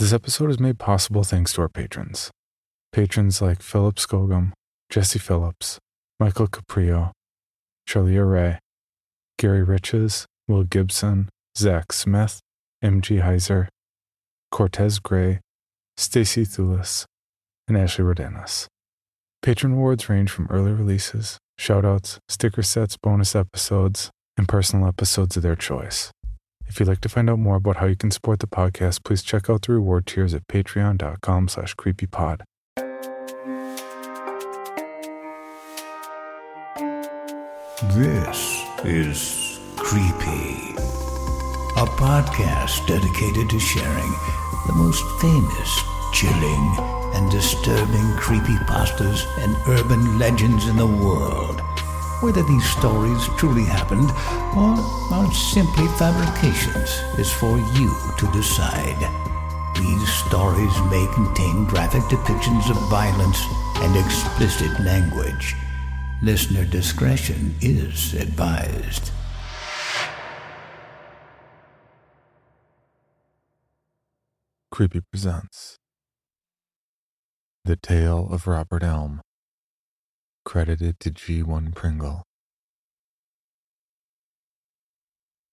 This episode is made possible thanks to our patrons. Patrons like Philip Skogum, Jesse Phillips, Michael Caprio, Charlia Ray, Gary Riches, Will Gibson, Zach Smith, MG Heiser, Cortez Gray, Stacy Thulis, and Ashley Rodenas. Patron awards range from early releases, shoutouts, sticker sets, bonus episodes, and personal episodes of their choice. If you'd like to find out more about how you can support the podcast, please check out the reward tiers at patreon.com slash creepypod. This is Creepy, a podcast dedicated to sharing the most famous, chilling, and disturbing creepypastas and urban legends in the world. Whether these stories truly happened or are simply fabrications is for you to decide. These stories may contain graphic depictions of violence and explicit language. Listener discretion is advised. Creepy presents The Tale of Robert Elm, credited to G1 Pringle.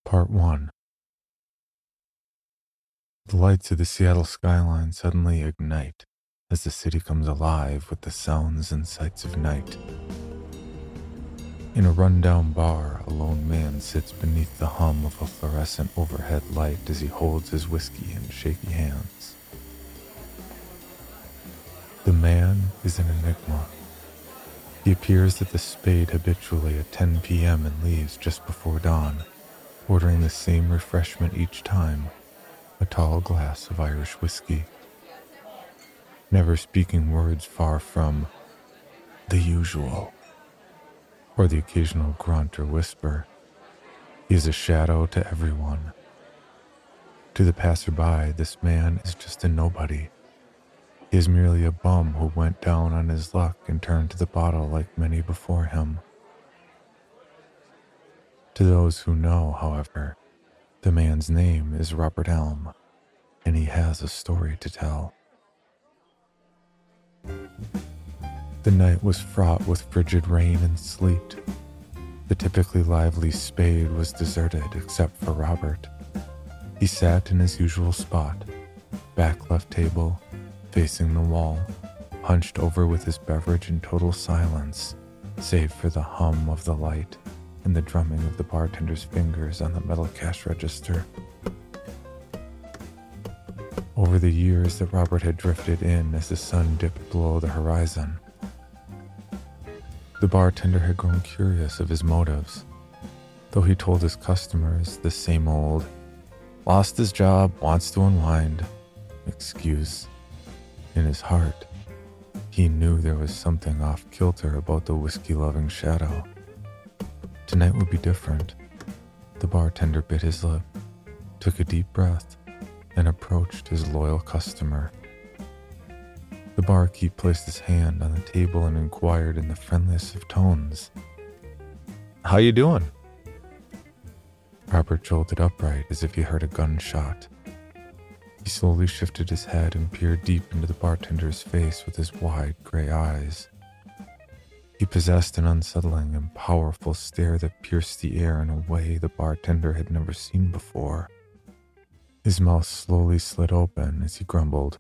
Part 1 The lights of the Seattle skyline suddenly ignite as the city comes alive with the sounds and sights of night. In a rundown bar, a lone man sits beneath the hum of a fluorescent overhead light as he holds his whiskey in shaky hands. The man is an enigma. He appears at the spade habitually at 10 p.m. and leaves just before dawn, ordering the same refreshment each time a tall glass of Irish whiskey. Never speaking words far from the usual or the occasional grunt or whisper. He is a shadow to everyone. To the passerby, this man is just a nobody. He is merely a bum who went down on his luck and turned to the bottle like many before him. To those who know, however, the man's name is Robert Elm, and he has a story to tell. The night was fraught with frigid rain and sleet. The typically lively spade was deserted except for Robert. He sat in his usual spot, back left table, facing the wall, hunched over with his beverage in total silence, save for the hum of the light and the drumming of the bartender's fingers on the metal cash register. Over the years that Robert had drifted in as the sun dipped below the horizon, the bartender had grown curious of his motives, though he told his customers the same old, lost his job, wants to unwind excuse. In his heart, he knew there was something off kilter about the whiskey loving shadow. Tonight would be different. The bartender bit his lip, took a deep breath, and approached his loyal customer. The barkeep placed his hand on the table and inquired in the friendliest of tones, How you doing? Robert jolted upright as if he heard a gunshot. He slowly shifted his head and peered deep into the bartender's face with his wide gray eyes. He possessed an unsettling and powerful stare that pierced the air in a way the bartender had never seen before. His mouth slowly slid open as he grumbled,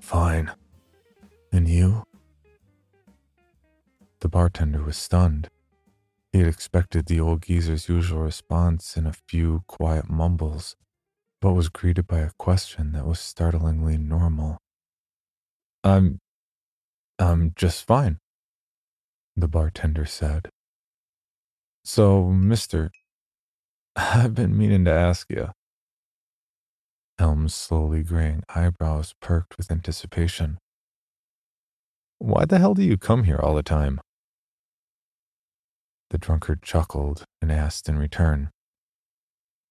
Fine. And you? The bartender was stunned. He had expected the old geezer's usual response in a few quiet mumbles, but was greeted by a question that was startlingly normal. I'm. I'm just fine, the bartender said. So, mister, I've been meaning to ask you. Elm's slowly graying eyebrows perked with anticipation. Why the hell do you come here all the time? The drunkard chuckled and asked in return,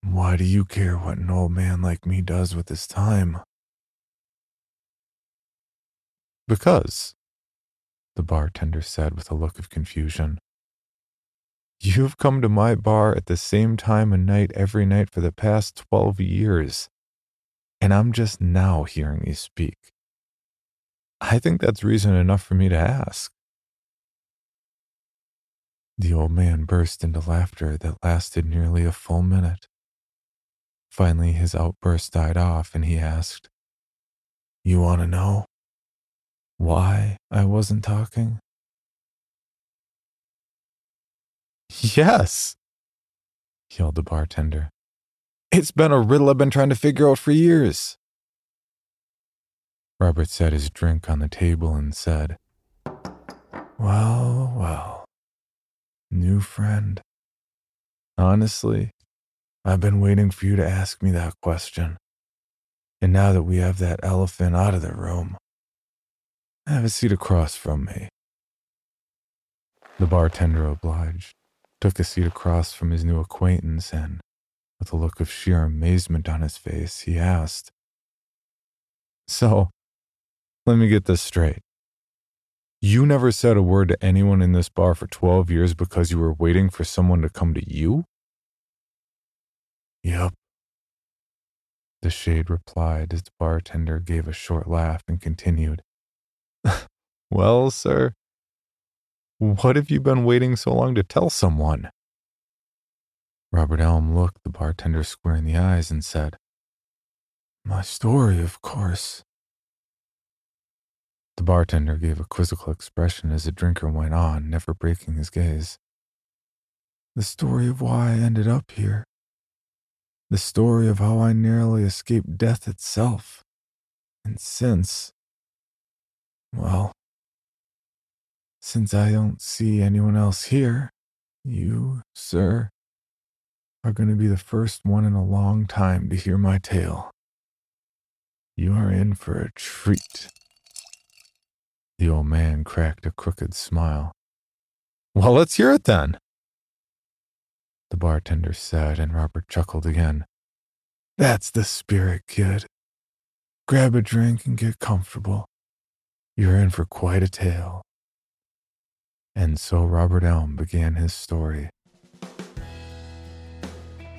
Why do you care what an old man like me does with his time? Because, the bartender said with a look of confusion. You've come to my bar at the same time of night every night for the past 12 years, and I'm just now hearing you speak. I think that's reason enough for me to ask. The old man burst into laughter that lasted nearly a full minute. Finally, his outburst died off, and he asked, You want to know why I wasn't talking? Yes, yelled the bartender. It's been a riddle I've been trying to figure out for years. Robert set his drink on the table and said, Well, well, new friend. Honestly, I've been waiting for you to ask me that question. And now that we have that elephant out of the room, have a seat across from me. The bartender obliged, took a seat across from his new acquaintance, and, with a look of sheer amazement on his face, he asked, So, let me get this straight. You never said a word to anyone in this bar for 12 years because you were waiting for someone to come to you? Yep. The shade replied as the bartender gave a short laugh and continued. well, sir, what have you been waiting so long to tell someone? Robert Elm looked the bartender square in the eyes and said, My story, of course. The bartender gave a quizzical expression as the drinker went on, never breaking his gaze. The story of why I ended up here. The story of how I narrowly escaped death itself. And since, well, since I don't see anyone else here, you, sir, are going to be the first one in a long time to hear my tale. You are in for a treat. The old man cracked a crooked smile. Well, let's hear it then. The bartender said, and Robert chuckled again. That's the spirit, kid. Grab a drink and get comfortable. You're in for quite a tale. And so Robert Elm began his story.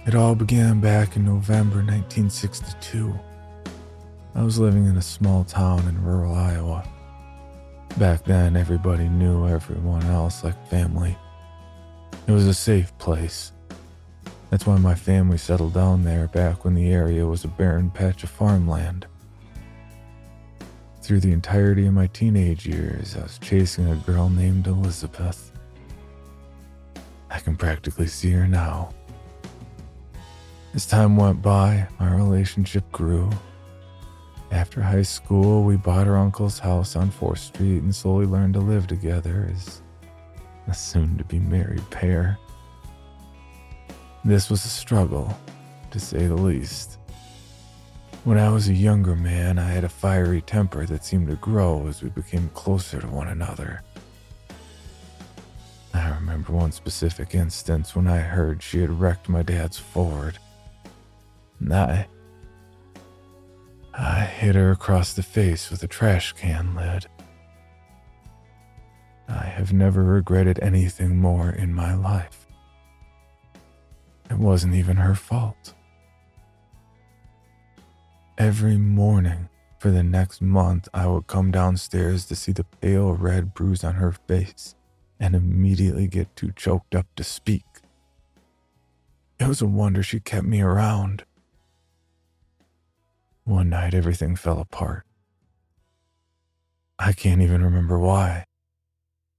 It all began back in November 1962. I was living in a small town in rural Iowa. Back then, everybody knew everyone else like family. It was a safe place. That's why my family settled down there back when the area was a barren patch of farmland. Through the entirety of my teenage years, I was chasing a girl named Elizabeth. I can practically see her now. As time went by, our relationship grew after high school, we bought our uncle's house on 4th Street and slowly learned to live together as a soon to be married pair. This was a struggle, to say the least. When I was a younger man, I had a fiery temper that seemed to grow as we became closer to one another. I remember one specific instance when I heard she had wrecked my dad's Ford. And I, I hit her across the face with a trash can lid. I have never regretted anything more in my life. It wasn't even her fault. Every morning for the next month, I would come downstairs to see the pale red bruise on her face and immediately get too choked up to speak. It was a wonder she kept me around. One night, everything fell apart. I can't even remember why,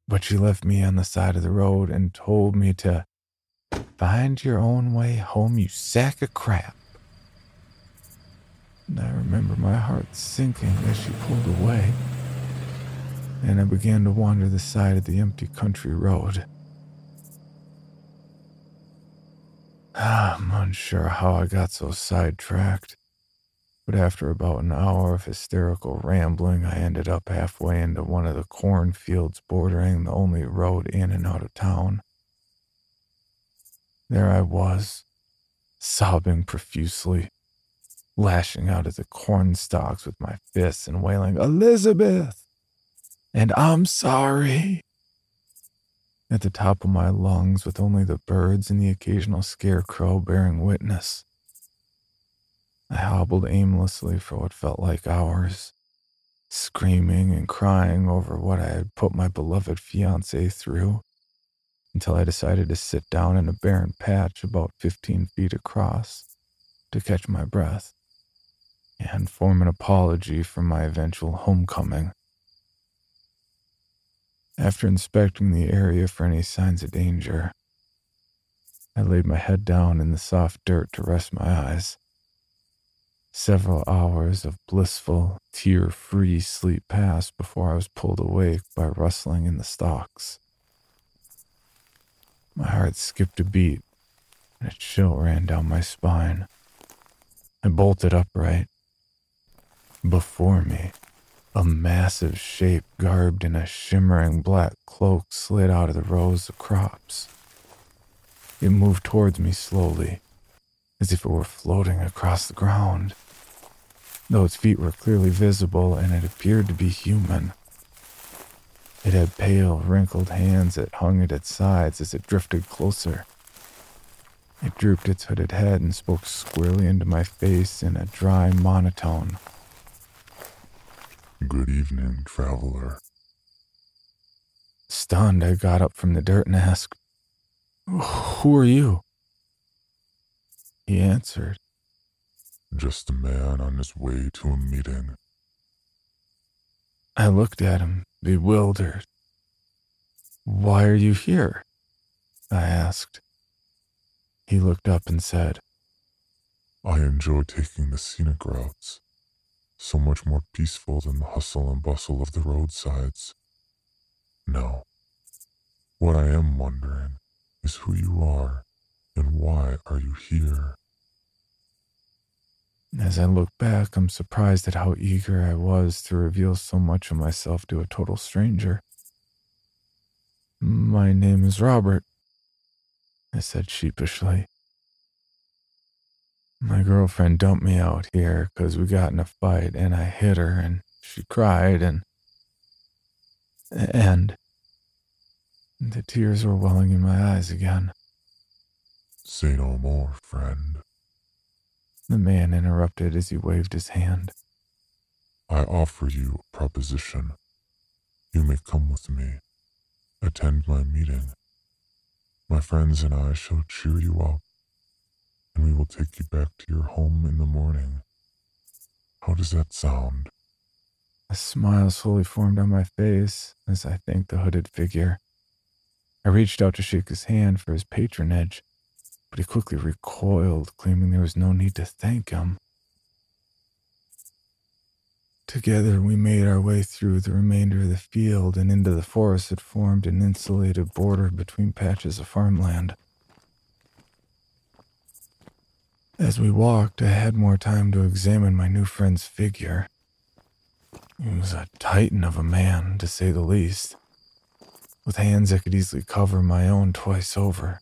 but she left me on the side of the road and told me to find your own way home, you sack of crap. And I remember my heart sinking as she pulled away, and I began to wander the side of the empty country road. I'm unsure how I got so sidetracked. But after about an hour of hysterical rambling, I ended up halfway into one of the cornfields bordering the only road in and out of town. There I was, sobbing profusely, lashing out at the corn stalks with my fists and wailing, Elizabeth! And I'm sorry! At the top of my lungs, with only the birds and the occasional scarecrow bearing witness. I hobbled aimlessly for what felt like hours, screaming and crying over what I had put my beloved fiancée through, until I decided to sit down in a barren patch about 15 feet across to catch my breath and form an apology for my eventual homecoming. After inspecting the area for any signs of danger, I laid my head down in the soft dirt to rest my eyes. Several hours of blissful, tear free sleep passed before I was pulled awake by rustling in the stalks. My heart skipped a beat, and a chill ran down my spine. I bolted upright. Before me, a massive shape garbed in a shimmering black cloak slid out of the rows of crops. It moved towards me slowly, as if it were floating across the ground though its feet were clearly visible and it appeared to be human. It had pale, wrinkled hands that hung at its sides as it drifted closer. It drooped its hooded head and spoke squarely into my face in a dry monotone. Good evening, traveler. Stunned, I got up from the dirt and asked, Who are you? He answered, just a man on his way to a meeting. I looked at him, bewildered. Why are you here? I asked. He looked up and said, I enjoy taking the scenic routes, so much more peaceful than the hustle and bustle of the roadsides. No. What I am wondering is who you are and why are you here? As I look back, I'm surprised at how eager I was to reveal so much of myself to a total stranger. My name is Robert, I said sheepishly. My girlfriend dumped me out here because we got in a fight and I hit her and she cried and. and. The tears were welling in my eyes again. Say no more, friend. The man interrupted as he waved his hand. I offer you a proposition. You may come with me. Attend my meeting. My friends and I shall cheer you up, and we will take you back to your home in the morning. How does that sound? A smile slowly formed on my face as I thanked the hooded figure. I reached out to shake his hand for his patronage, but he quickly recoiled, claiming there was no need to thank him. Together, we made our way through the remainder of the field and into the forest that formed an insulated border between patches of farmland. As we walked, I had more time to examine my new friend's figure. He was a titan of a man, to say the least, with hands that could easily cover my own twice over.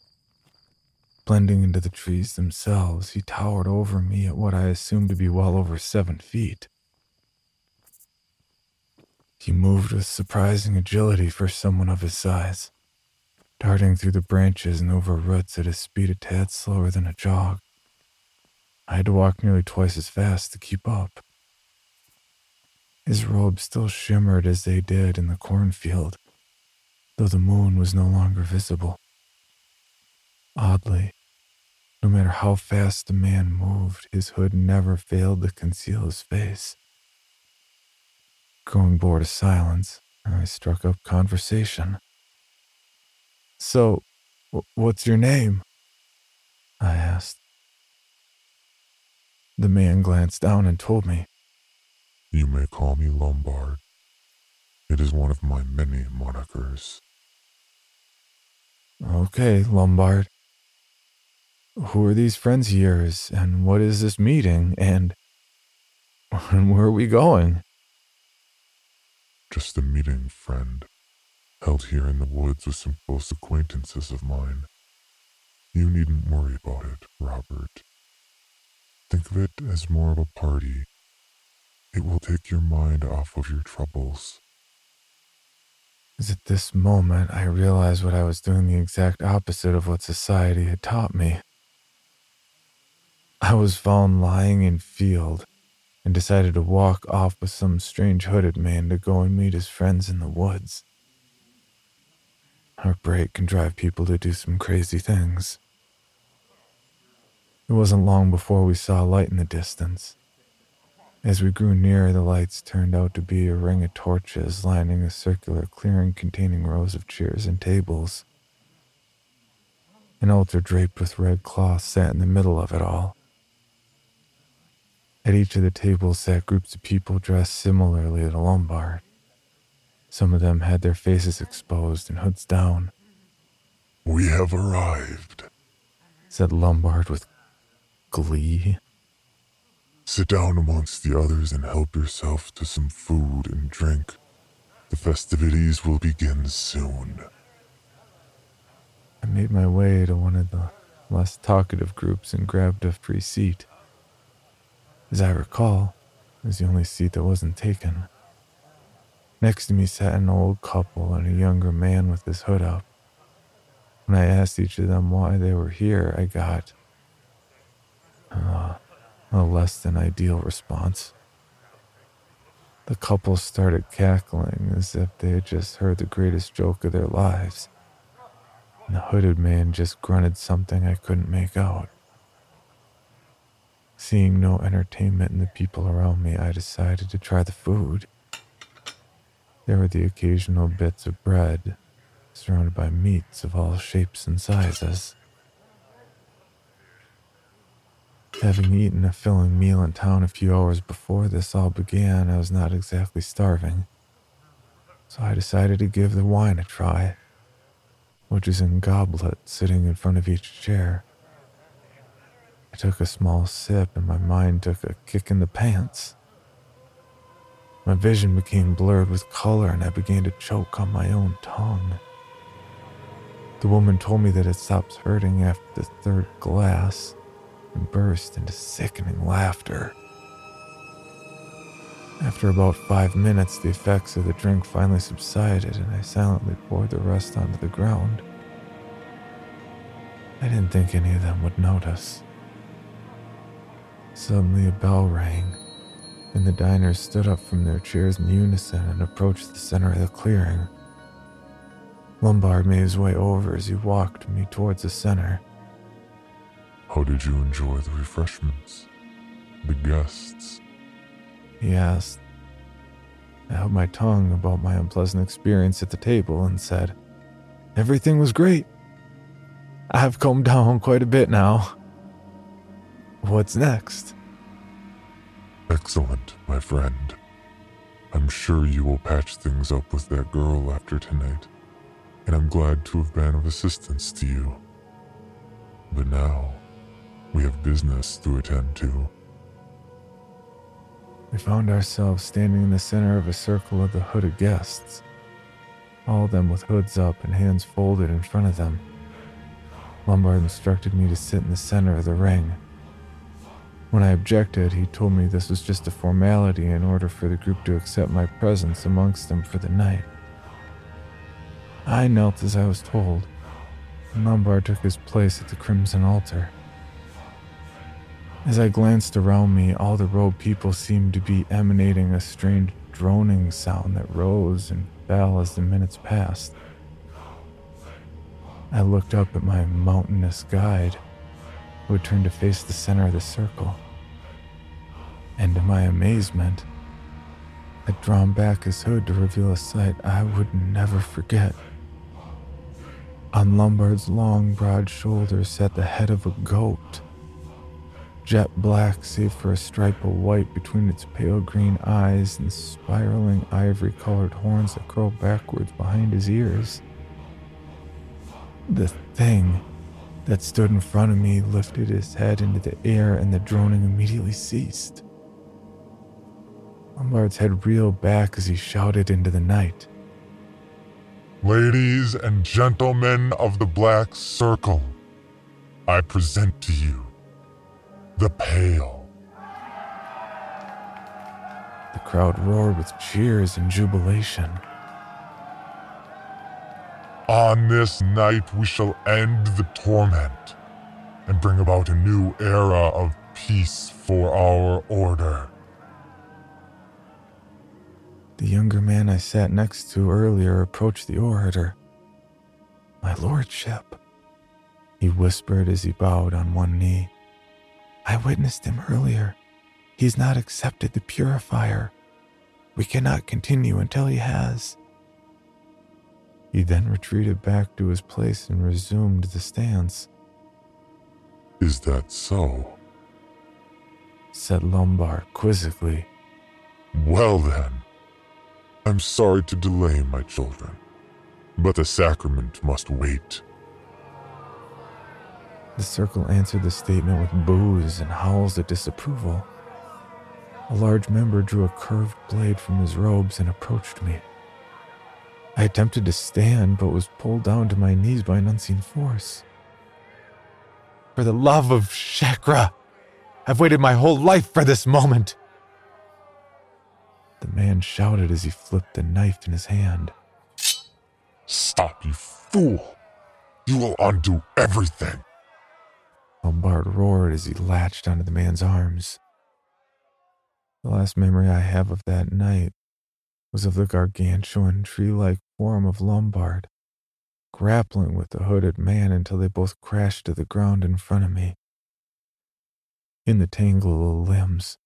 Blending into the trees themselves, he towered over me at what I assumed to be well over seven feet. He moved with surprising agility for someone of his size, darting through the branches and over roots at a speed a tad slower than a jog. I had to walk nearly twice as fast to keep up. His robes still shimmered as they did in the cornfield, though the moon was no longer visible. Oddly, no matter how fast the man moved, his hood never failed to conceal his face. Growing bored of silence, I struck up conversation. So, what's your name? I asked. The man glanced down and told me. You may call me Lombard. It is one of my many monikers. Okay, Lombard. Who are these friends of yours, and what is this meeting? And And where are we going? Just a meeting, friend, held here in the woods with some close acquaintances of mine. You needn't worry about it, Robert. Think of it as more of a party. It will take your mind off of your troubles. Is at this moment I realized what I was doing the exact opposite of what society had taught me. I was found lying in field and decided to walk off with some strange hooded man to go and meet his friends in the woods. Heartbreak can drive people to do some crazy things. It wasn't long before we saw a light in the distance. As we grew nearer, the lights turned out to be a ring of torches lining a circular clearing containing rows of chairs and tables. An altar draped with red cloth sat in the middle of it all. At each of the tables sat groups of people dressed similarly to Lombard. Some of them had their faces exposed and hoods down. We have arrived, said Lombard with glee. Sit down amongst the others and help yourself to some food and drink. The festivities will begin soon. I made my way to one of the less talkative groups and grabbed a free seat. As I recall, it was the only seat that wasn't taken. Next to me sat an old couple and a younger man with his hood up. When I asked each of them why they were here, I got, uh, a less than ideal response. The couple started cackling as if they had just heard the greatest joke of their lives. And the hooded man just grunted something I couldn't make out. Seeing no entertainment in the people around me, I decided to try the food. There were the occasional bits of bread, surrounded by meats of all shapes and sizes. Having eaten a filling meal in town a few hours before this all began, I was not exactly starving. So I decided to give the wine a try, which is in goblets sitting in front of each chair. I took a small sip and my mind took a kick in the pants. My vision became blurred with color and I began to choke on my own tongue. The woman told me that it stops hurting after the third glass and burst into sickening laughter. After about five minutes, the effects of the drink finally subsided, and I silently poured the rest onto the ground. I didn't think any of them would notice. Suddenly, a bell rang, and the diners stood up from their chairs in unison and approached the center of the clearing. Lombard made his way over as he walked me towards the center. How did you enjoy the refreshments? The guests? He asked. I held my tongue about my unpleasant experience at the table and said, Everything was great. I've calmed down quite a bit now. What's next? Excellent, my friend. I'm sure you will patch things up with that girl after tonight, and I'm glad to have been of assistance to you. But now, we have business to attend to. We found ourselves standing in the center of a circle of the hooded guests, all of them with hoods up and hands folded in front of them. Lombard instructed me to sit in the center of the ring. When I objected, he told me this was just a formality in order for the group to accept my presence amongst them for the night. I knelt as I was told, and Lombard took his place at the crimson altar. As I glanced around me, all the robed people seemed to be emanating a strange droning sound that rose and fell as the minutes passed. I looked up at my mountainous guide, who had turned to face the center of the circle. And to my amazement, had drawn back his hood to reveal a sight I would never forget. On Lombard's long, broad shoulders sat the head of a goat jet black save for a stripe of white between its pale green eyes and spiraling ivory colored horns that curled backwards behind his ears. The thing that stood in front of me lifted his head into the air and the droning immediately ceased. Lombard's head reeled back as he shouted into the night. Ladies and gentlemen of the Black Circle, I present to you the Pale. The crowd roared with cheers and jubilation. On this night we shall end the torment and bring about a new era of peace for our order. The younger man I sat next to earlier approached the orator. My lordship, he whispered as he bowed on one knee. I witnessed him earlier. He's not accepted the purifier. We cannot continue until he has. He then retreated back to his place and resumed the stance. Is that so? said Lombard quizzically. Well then, I'm sorry to delay my children, but the sacrament must wait. The circle answered the statement with boos and howls of disapproval. A large member drew a curved blade from his robes and approached me. I attempted to stand, but was pulled down to my knees by an unseen force. For the love of Shakra, I've waited my whole life for this moment. The man shouted as he flipped the knife in his hand. Stop, you fool! You will undo everything! Lombard roared as he latched onto the man's arms. The last memory I have of that night was of the gargantuan tree like form of Lombard, grappling with the hooded man until they both crashed to the ground in front of me. In the tangle of limbs,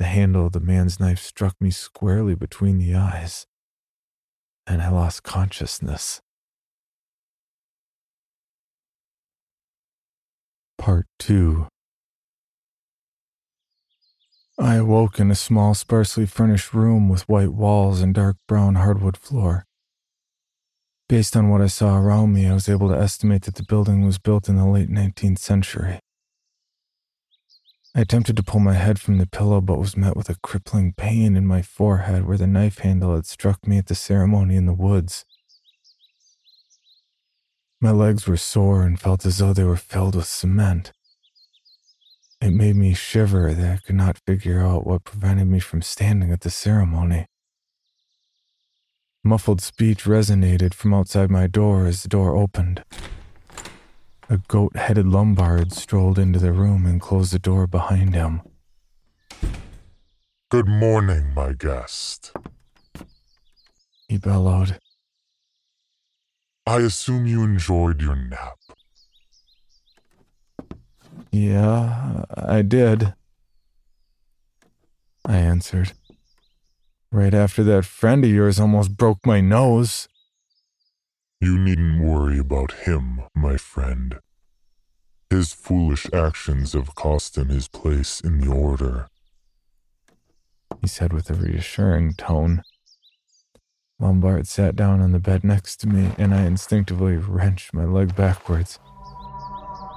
the handle of the man's knife struck me squarely between the eyes, and I lost consciousness. Part 2 I awoke in a small, sparsely furnished room with white walls and dark brown hardwood floor. Based on what I saw around me, I was able to estimate that the building was built in the late 19th century. I attempted to pull my head from the pillow, but was met with a crippling pain in my forehead where the knife handle had struck me at the ceremony in the woods. My legs were sore and felt as though they were filled with cement. It made me shiver that I could not figure out what prevented me from standing at the ceremony. Muffled speech resonated from outside my door as the door opened. A goat headed Lombard strolled into the room and closed the door behind him. Good morning, my guest. He bellowed. I assume you enjoyed your nap. Yeah, I did. I answered. Right after that friend of yours almost broke my nose. You needn't worry about him, my friend. His foolish actions have cost him his place in the Order. He said with a reassuring tone. Lombard sat down on the bed next to me, and I instinctively wrenched my leg backwards.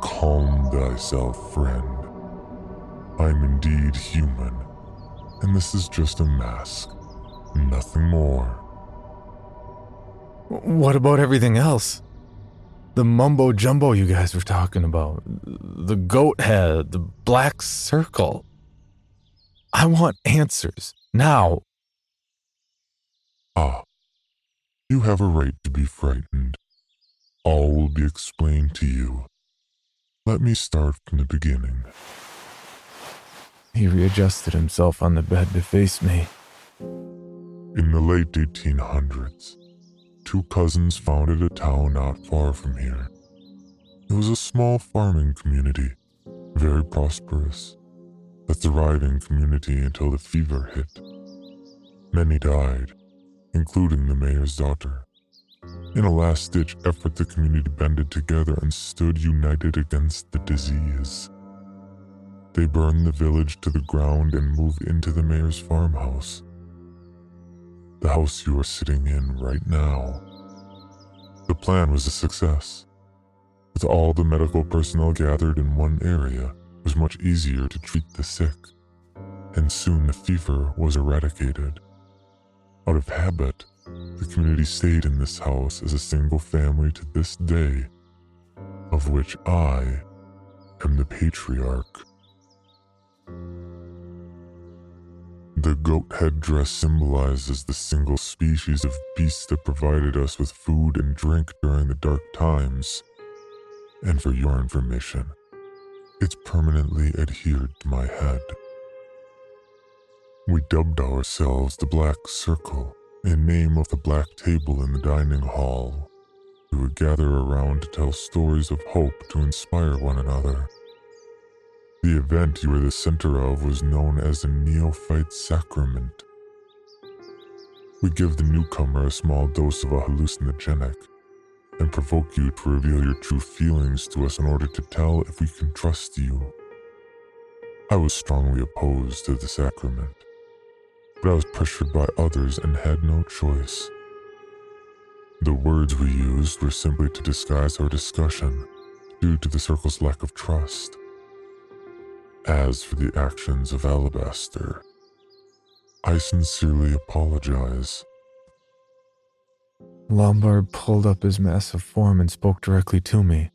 Calm thyself, friend. I'm indeed human, and this is just a mask, nothing more. What about everything else? The mumbo jumbo you guys were talking about, the goat head, the black circle. I want answers now. Ah, you have a right to be frightened. All will be explained to you. Let me start from the beginning. He readjusted himself on the bed to face me. In the late 1800s, two cousins founded a town not far from here. It was a small farming community, very prosperous, a thriving community until the fever hit. Many died, including the mayor's daughter. In a last ditch effort, the community banded together and stood united against the disease. They burned the village to the ground and moved into the mayor's farmhouse. The house you are sitting in right now. The plan was a success. With all the medical personnel gathered in one area, it was much easier to treat the sick. and soon the fever was eradicated. Out of habit, the community stayed in this house as a single family to this day, of which I am the patriarch. The goat headdress symbolizes the single species of beast that provided us with food and drink during the dark times. And for your information, it's permanently adhered to my head. We dubbed ourselves the Black Circle in name of the black table in the dining hall. We would gather around to tell stories of hope to inspire one another. The event you were the center of was known as the Neophyte Sacrament. We give the newcomer a small dose of a hallucinogenic and provoke you to reveal your true feelings to us in order to tell if we can trust you. I was strongly opposed to the sacrament but I was pressured by others and had no choice. The words we used were simply to disguise our discussion due to the circle's lack of trust. As for the actions of Alabaster, I sincerely apologize. Lombard pulled up his massive form and spoke directly to me.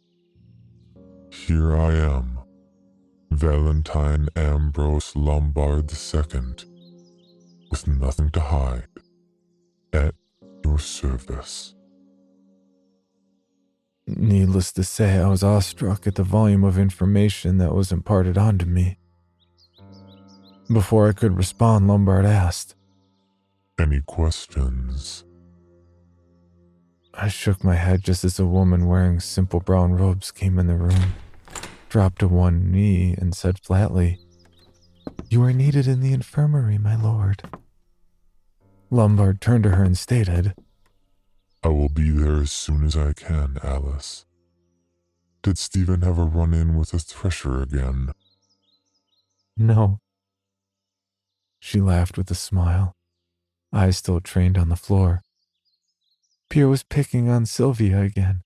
Here I am, Valentine Ambrose Lombard II with nothing to hide, at your service. Needless to say, I was awestruck at the volume of information that was imparted onto me. Before I could respond, Lombard asked, Any questions? I shook my head just as a woman wearing simple brown robes came in the room, dropped to one knee, and said flatly, You are needed in the infirmary, my lord. Lombard turned to her and stated, I will be there as soon as I can, Alice. Did Stephen have a run in with a thresher again? No. She laughed with a smile, eyes still trained on the floor. Pierre was picking on Sylvia again.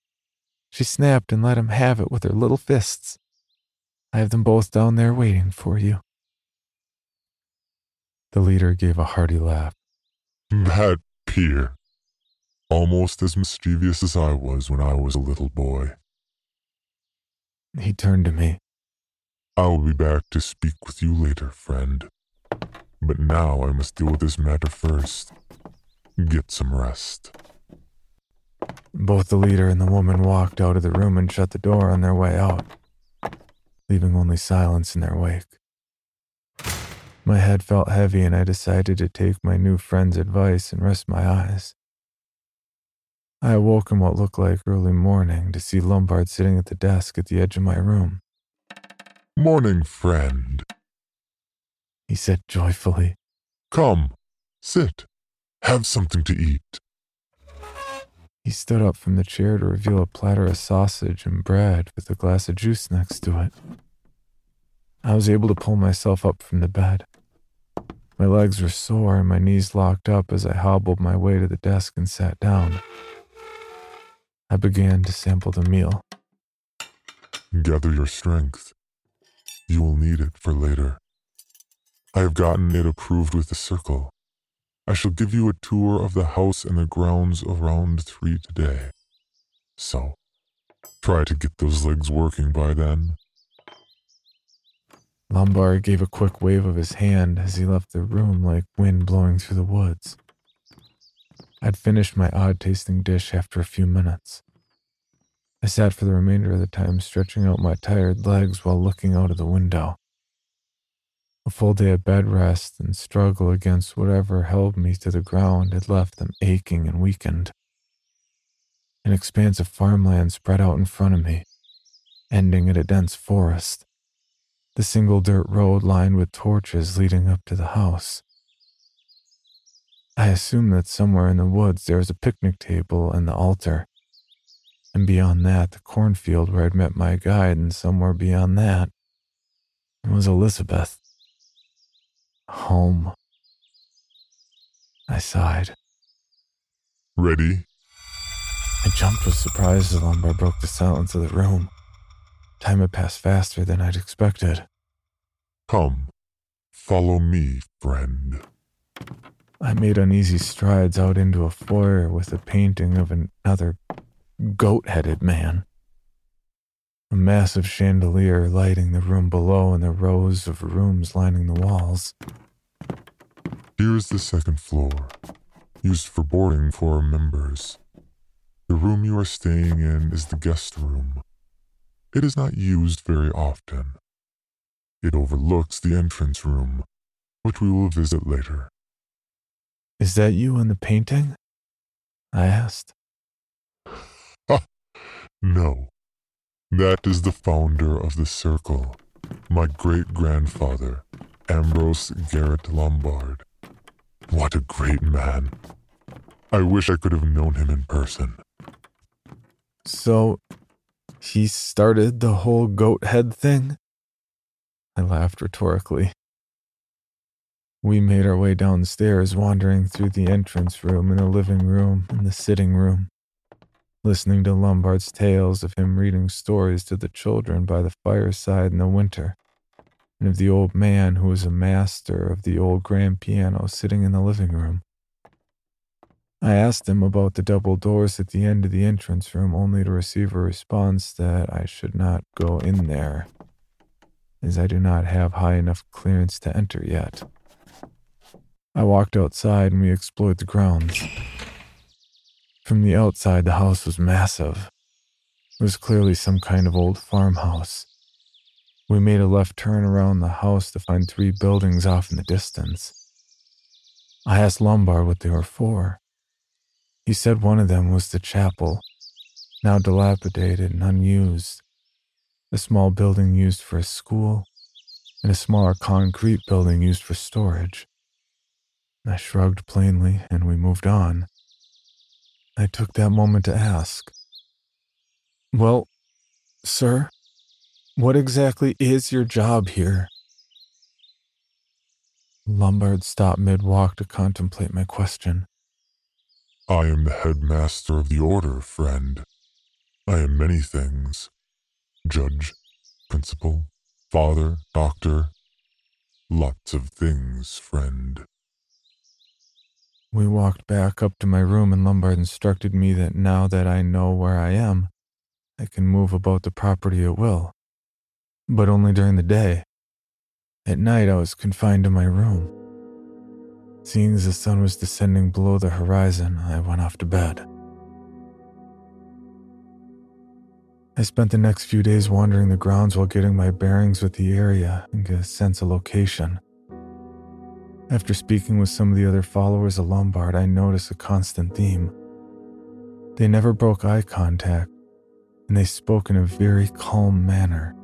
She snapped and let him have it with her little fists. I have them both down there waiting for you. The leader gave a hearty laugh. That Pierre. Almost as mischievous as I was when I was a little boy. He turned to me. I will be back to speak with you later, friend. But now I must deal with this matter first. Get some rest. Both the leader and the woman walked out of the room and shut the door on their way out, leaving only silence in their wake. My head felt heavy, and I decided to take my new friend's advice and rest my eyes. I awoke in what looked like early morning to see Lombard sitting at the desk at the edge of my room. Morning, friend, he said joyfully. Come, sit, have something to eat. He stood up from the chair to reveal a platter of sausage and bread with a glass of juice next to it. I was able to pull myself up from the bed. My legs were sore and my knees locked up as I hobbled my way to the desk and sat down. I began to sample the meal. Gather your strength. You will need it for later. I have gotten it approved with the circle. I shall give you a tour of the house and the grounds around three today. So, try to get those legs working by then. Lombard gave a quick wave of his hand as he left the room like wind blowing through the woods. I'd finished my odd tasting dish after a few minutes. I sat for the remainder of the time stretching out my tired legs while looking out of the window. A full day of bed rest and struggle against whatever held me to the ground had left them aching and weakened. An expanse of farmland spread out in front of me, ending at a dense forest the single dirt road lined with torches leading up to the house. I assumed that somewhere in the woods there was a picnic table and the altar. And beyond that, the cornfield where I'd met my guide, and somewhere beyond that was Elizabeth. Home. I sighed. Ready? I jumped with surprise as Lombard broke the silence of the room. Time had passed faster than I'd expected. Come, Follow me, friend. I made uneasy strides out into a foyer with a painting of another goat headed man. A massive chandelier lighting the room below and the rows of rooms lining the walls. Here is the second floor, used for boarding for our members. The room you are staying in is the guest room. It is not used very often. It overlooks the entrance room, which we will visit later. Is that you in the painting? I asked. No. That is the founder of the circle, my great grandfather, Ambrose Garrett Lombard. What a great man. I wish I could have known him in person. So, he started the whole goat head thing? I laughed rhetorically. We made our way downstairs, wandering through the entrance room and the living room and the sitting room listening to Lombard's tales of him reading stories to the children by the fireside in the winter, and of the old man who was a master of the old grand piano sitting in the living room. I asked him about the double doors at the end of the entrance room, only to receive a response that I should not go in there, as I do not have high enough clearance to enter yet. I walked outside and we explored the grounds. From the outside, the house was massive. It was clearly some kind of old farmhouse. We made a left turn around the house to find three buildings off in the distance. I asked Lombard what they were for. He said one of them was the chapel, now dilapidated and unused, a small building used for a school, and a smaller concrete building used for storage. I shrugged plainly and we moved on. I took that moment to ask. Well, sir, what exactly is your job here? Lombard stopped mid walk to contemplate my question. I am the headmaster of the order, friend. I am many things judge, principal, father, doctor. Lots of things, friend. We walked back up to my room, and Lombard instructed me that now that I know where I am, I can move about the property at will, but only during the day. At night, I was confined to my room. Seeing as the sun was descending below the horizon, I went off to bed. I spent the next few days wandering the grounds while getting my bearings with the area and get a sense of location. After speaking with some of the other followers of Lombard, I noticed a constant theme. They never broke eye contact, and they spoke in a very calm manner.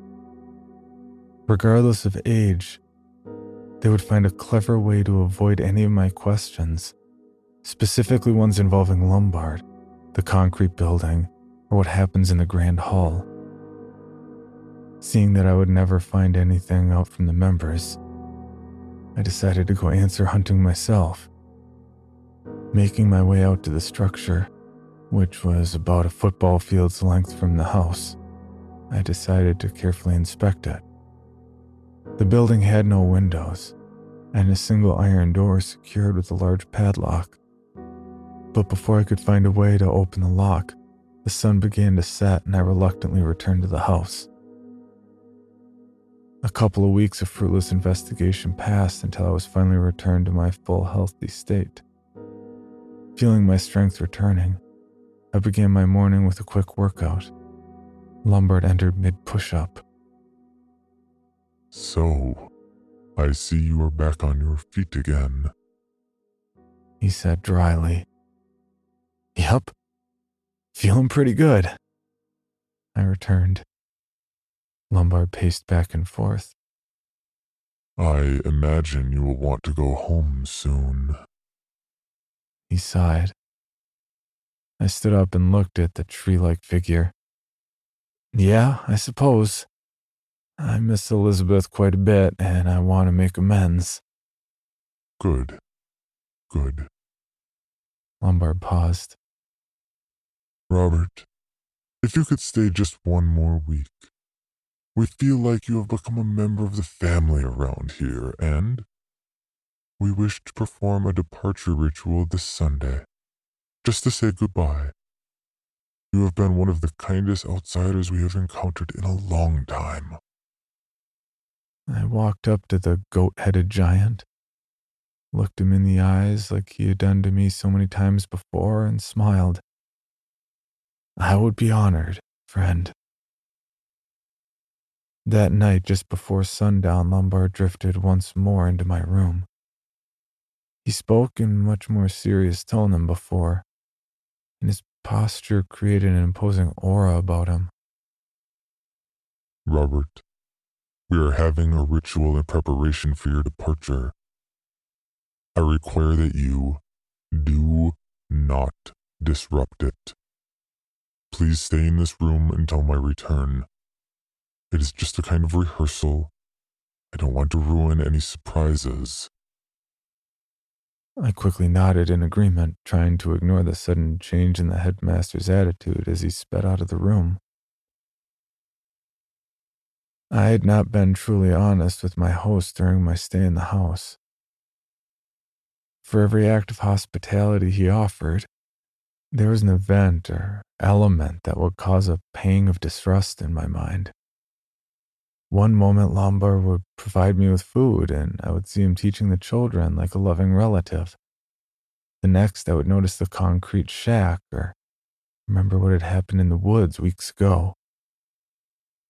Regardless of age, they would find a clever way to avoid any of my questions, specifically ones involving Lombard, the concrete building, or what happens in the Grand Hall. Seeing that I would never find anything out from the members, I decided to go answer hunting myself. Making my way out to the structure, which was about a football field's length from the house, I decided to carefully inspect it. The building had no windows, and a single iron door secured with a large padlock. But before I could find a way to open the lock, the sun began to set and I reluctantly returned to the house. A couple of weeks of fruitless investigation passed until I was finally returned to my full healthy state. Feeling my strength returning, I began my morning with a quick workout. Lombard entered mid push up. So, I see you are back on your feet again. He said dryly. Yup. Feeling pretty good. I returned. Lombard paced back and forth. I imagine you will want to go home soon. He sighed. I stood up and looked at the tree like figure. Yeah, I suppose. I miss Elizabeth quite a bit, and I want to make amends. Good. Good. Lombard paused. Robert, if you could stay just one more week, We feel like you have become a member of the family around here, and we wish to perform a departure ritual this Sunday, just to say goodbye. You have been one of the kindest outsiders we have encountered in a long time. I walked up to the goat headed giant, looked him in the eyes like he had done to me so many times before, and smiled. I would be honored, friend. That night, just before sundown, Lombard drifted once more into my room. He spoke in much more serious tone than before, and his posture created an imposing aura about him. Robert, we are having a ritual in preparation for your departure. I require that you do not disrupt it. Please stay in this room until my return. It is just a kind of rehearsal. I don't want to ruin any surprises. I quickly nodded in agreement, trying to ignore the sudden change in the headmaster's attitude as he sped out of the room. I had not been truly honest with my host during my stay in the house. For every act of hospitality he offered, there was an event or element that would cause a pang of distrust in my mind. One moment, Lombard would provide me with food, and I would see him teaching the children like a loving relative. The next, I would notice the concrete shack or remember what had happened in the woods weeks ago.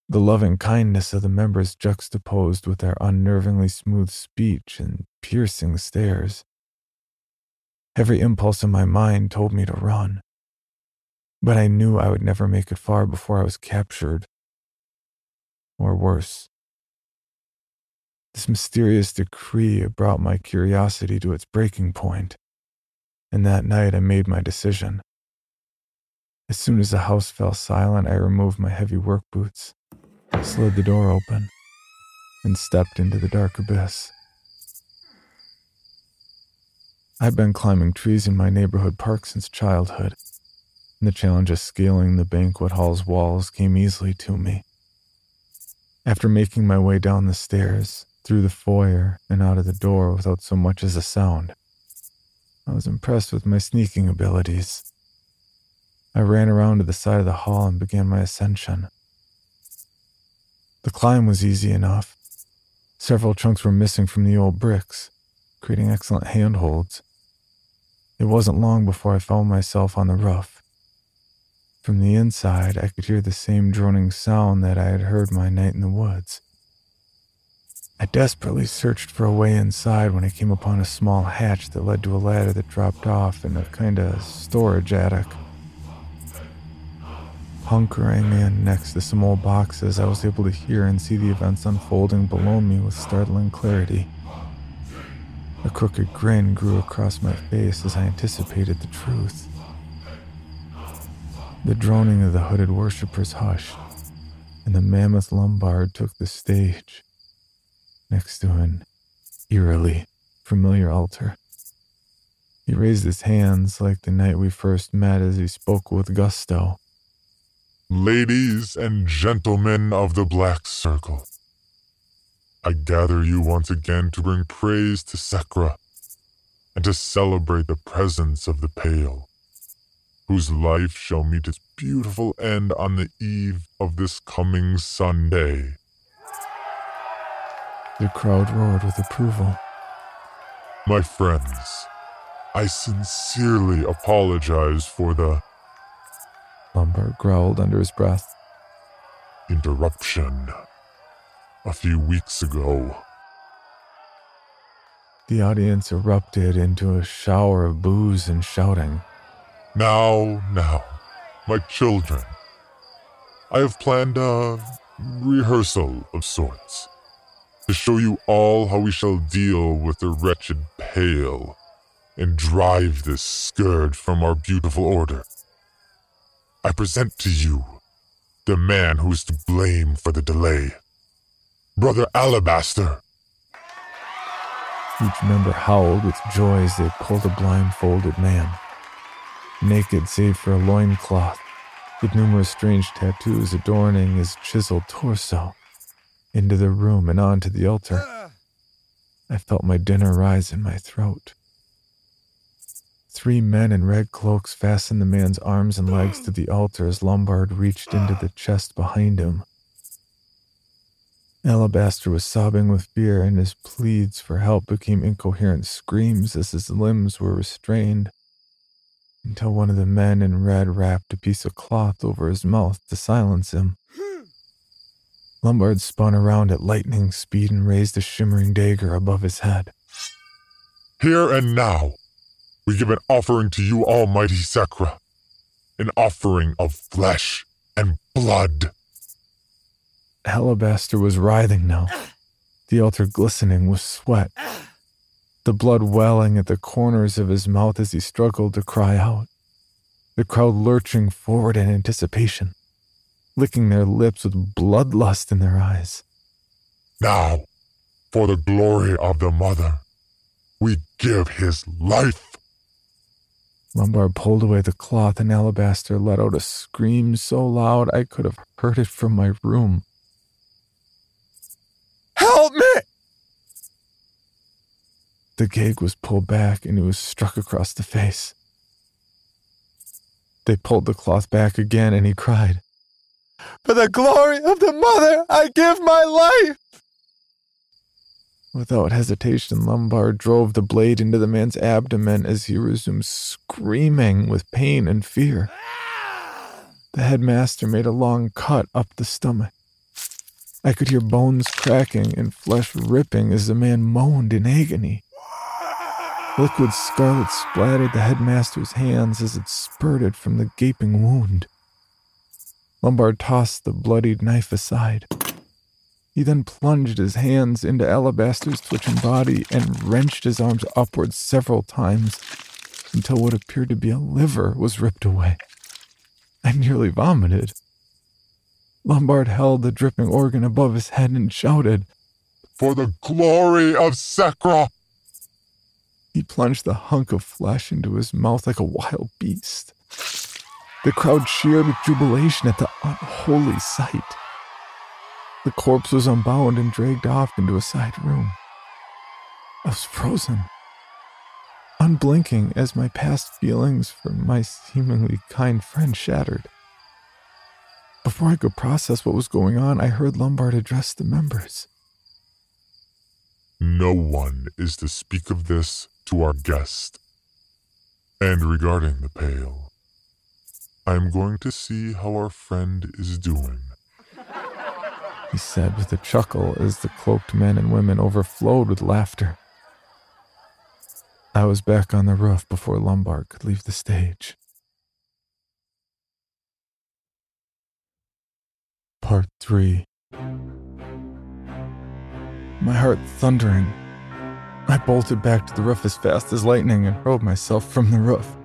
The loving kindness of the members juxtaposed with their unnervingly smooth speech and piercing stares. Every impulse in my mind told me to run, but I knew I would never make it far before I was captured or worse. This mysterious decree brought my curiosity to its breaking point, and that night I made my decision. As soon as the house fell silent, I removed my heavy work boots, slid the door open, and stepped into the dark abyss. I've been climbing trees in my neighborhood park since childhood, and the challenge of scaling the banquet hall's walls came easily to me. After making my way down the stairs, through the foyer, and out of the door without so much as a sound, I was impressed with my sneaking abilities. I ran around to the side of the hall and began my ascension. The climb was easy enough. Several chunks were missing from the old bricks, creating excellent handholds. It wasn't long before I found myself on the roof. From the inside, I could hear the same droning sound that I had heard my night in the woods. I desperately searched for a way inside when I came upon a small hatch that led to a ladder that dropped off in a kind of storage attic. Hunkering in next to some old boxes, I was able to hear and see the events unfolding below me with startling clarity. A crooked grin grew across my face as I anticipated the truth. The droning of the hooded worshippers hushed, and the mammoth Lombard took the stage next to an eerily familiar altar. He raised his hands like the night we first met as he spoke with gusto. Ladies and gentlemen of the Black Circle, I gather you once again to bring praise to Sekra and to celebrate the presence of the Pale whose life shall meet its beautiful end on the eve of this coming Sunday. The crowd roared with approval. My friends, I sincerely apologize for the. Lombard growled under his breath. Interruption. A few weeks ago. The audience erupted into a shower of boos and shouting. Now, now, my children, I have planned a rehearsal of sorts to show you all how we shall deal with the wretched Pale and drive this scourge from our beautiful order. I present to you the man who is to blame for the delay, Brother Alabaster. Each member howled with joy as they pulled a blindfolded man naked save for a loincloth, with numerous strange tattoos adorning his chiseled torso. into the room and onto the altar. I felt my dinner rise in my throat. Three men in red cloaks fastened the man's arms and legs to the altar as Lombard reached into the chest behind him. Alabaster was sobbing with fear, and his pleads for help became incoherent screams as his limbs were restrained, until one of the men in red wrapped a piece of cloth over his mouth to silence him. Hmm. Lombard spun around at lightning speed and raised a shimmering dagger above his head. Here and now, we give an offering to you, Almighty Sekra, an offering of flesh and blood. Alabaster was writhing now, the altar glistening with sweat, the blood welling at the corners of his mouth as he struggled to cry out, the crowd lurching forward in anticipation, licking their lips with bloodlust in their eyes. Now, for the glory of the Mother, we give his life. Lombard pulled away the cloth, and Alabaster let out a scream so loud I could have heard it from my room. Help me! The gag was pulled back, and he was struck across the face. They pulled the cloth back again, and he cried, For the glory of the Mother, I give my life! Without hesitation, Lombard drove the blade into the man's abdomen as he resumed screaming with pain and fear. The headmaster made a long cut up the stomach. I could hear bones cracking and flesh ripping as the man moaned in agony. Liquid scarlet splattered the headmaster's hands as it spurted from the gaping wound. Lombard tossed the bloodied knife aside. He then plunged his hands into Alabaster's twitching body and wrenched his arms upwards several times until what appeared to be a liver was ripped away. I nearly vomited. Lombard held the dripping organ above his head and shouted, For the glory of Sekra! He plunged the hunk of flesh into his mouth like a wild beast. The crowd cheered with jubilation at the unholy sight. The corpse was unbound and dragged off into a side room. I was frozen, unblinking as my past feelings for my seemingly kind friend shattered. Before I could process what was going on, I heard Lombard address the members. No one is to speak of this to our guest. And regarding the Pale, I am going to see how our friend is doing he said with a chuckle as the cloaked men and women overflowed with laughter. I was back on the roof before Lombard could leave the stage. Part 3 My heart thundering, I bolted back to the roof as fast as lightning and hurled myself from the roof.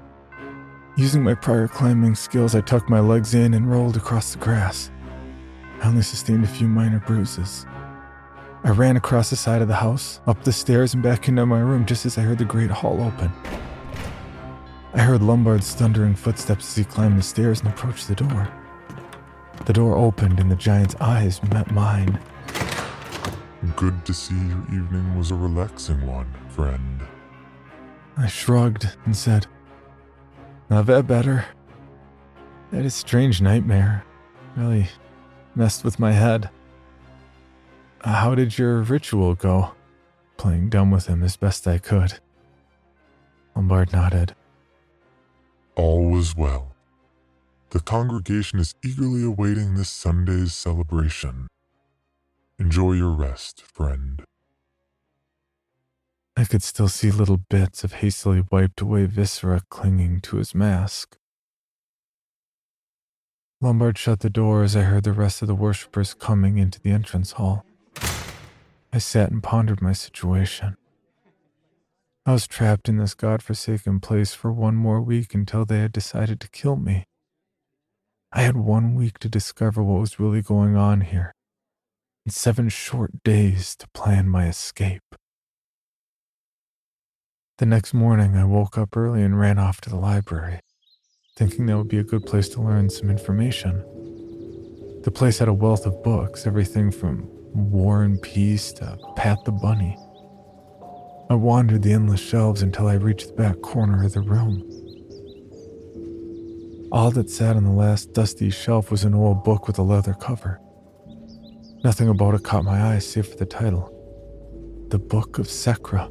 Using my prior climbing skills, I tucked my legs in and rolled across the grass. I only sustained a few minor bruises. I ran across the side of the house, up the stairs, and back into my room just as I heard the great hall open. I heard Lombard's thundering footsteps as he climbed the stairs and approached the door. The door opened and the giant's eyes met mine. Good to see your evening was a relaxing one, friend. I shrugged and said, Not that better. That is strange nightmare. Really messed with my head. Uh, how did your ritual go? Playing dumb with him as best I could. Lombard nodded. All was well. The congregation is eagerly awaiting this Sunday's celebration. Enjoy your rest, friend. I could still see little bits of hastily wiped away viscera clinging to his mask. Lombard shut the door as I heard the rest of the worshippers coming into the entrance hall. I sat and pondered my situation. I was trapped in this god-forsaken place for one more week until they had decided to kill me. I had one week to discover what was really going on here, and seven short days to plan my escape. The next morning, I woke up early and ran off to the library thinking that would be a good place to learn some information. The place had a wealth of books, everything from War and Peace to Pat the Bunny. I wandered the endless shelves until I reached the back corner of the room. All that sat on the last dusty shelf was an old book with a leather cover. Nothing about it caught my eye save for the title The Book of Sekra.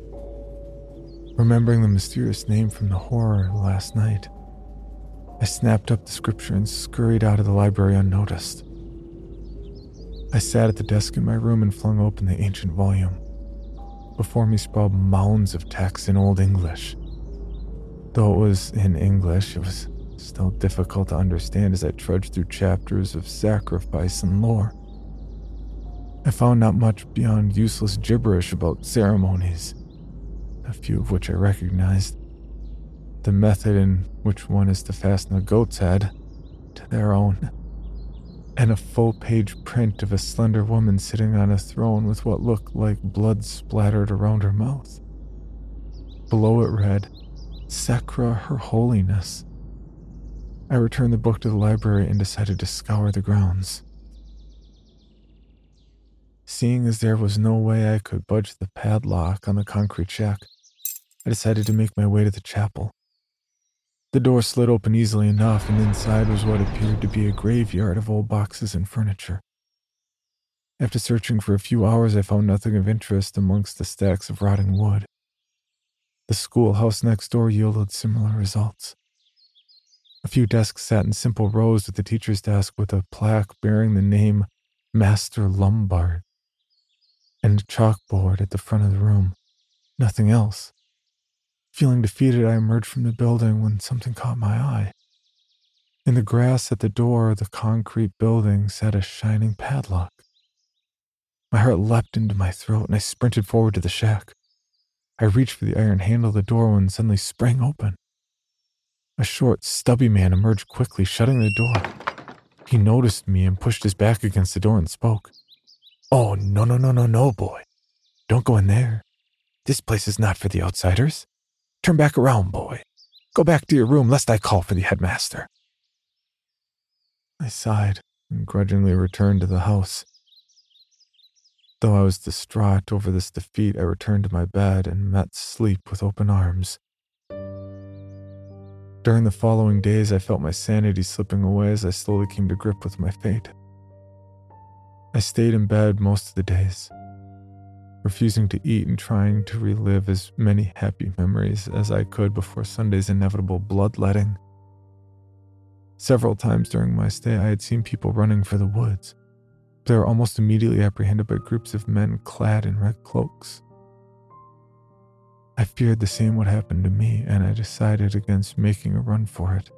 Remembering the mysterious name from the horror last night, I snapped up the scripture and scurried out of the library unnoticed. I sat at the desk in my room and flung open the ancient volume. Before me sprawled mounds of text in Old English. Though it was in English, it was still difficult to understand as I trudged through chapters of sacrifice and lore. I found not much beyond useless gibberish about ceremonies, a few of which I recognized. The method in which one is to fasten a goat's head to their own and a full page print of a slender woman sitting on a throne with what looked like blood splattered around her mouth. Below it read, Sacra Her Holiness. I returned the book to the library and decided to scour the grounds. Seeing as there was no way I could budge the padlock on the concrete shack, I decided to make my way to the chapel. The door slid open easily enough, and inside was what appeared to be a graveyard of old boxes and furniture. After searching for a few hours, I found nothing of interest amongst the stacks of rotting wood. The schoolhouse next door yielded similar results. A few desks sat in simple rows with the teacher's desk with a plaque bearing the name Master Lombard and a chalkboard at the front of the room. Nothing else. Feeling defeated, I emerged from the building when something caught my eye. In the grass at the door of the concrete building sat a shining padlock. My heart leapt into my throat and I sprinted forward to the shack. I reached for the iron handle of the door when suddenly sprang open. A short, stubby man emerged quickly, shutting the door. He noticed me and pushed his back against the door and spoke. Oh, no, no, no, no, no, boy. Don't go in there. This place is not for the outsiders. Turn back around, boy. Go back to your room, lest I call for the headmaster. I sighed and grudgingly returned to the house. Though I was distraught over this defeat, I returned to my bed and met sleep with open arms. During the following days, I felt my sanity slipping away as I slowly came to grip with my fate. I stayed in bed most of the days, refusing to eat and trying to relive as many happy memories as I could before Sunday's inevitable bloodletting. Several times during my stay, I had seen people running for the woods. They were almost immediately apprehended by groups of men clad in red cloaks. I feared the same would happen to me, and I decided against making a run for it.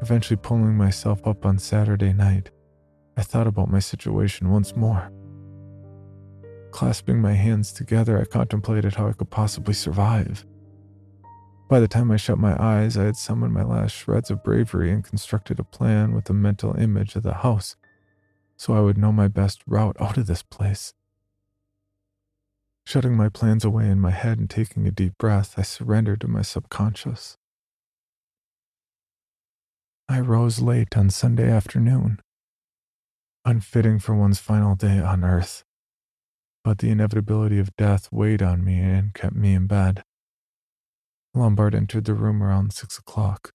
Eventually, pulling myself up on Saturday night, I thought about my situation once more. Clasping my hands together, I contemplated how I could possibly survive. By the time I shut my eyes, I had summoned my last shreds of bravery and constructed a plan with a mental image of the house so I would know my best route out of this place. Shutting my plans away in my head and taking a deep breath, I surrendered to my subconscious. I rose late on Sunday afternoon, unfitting for one's final day on earth but the inevitability of death weighed on me and kept me in bed. Lombard entered the room around six o'clock.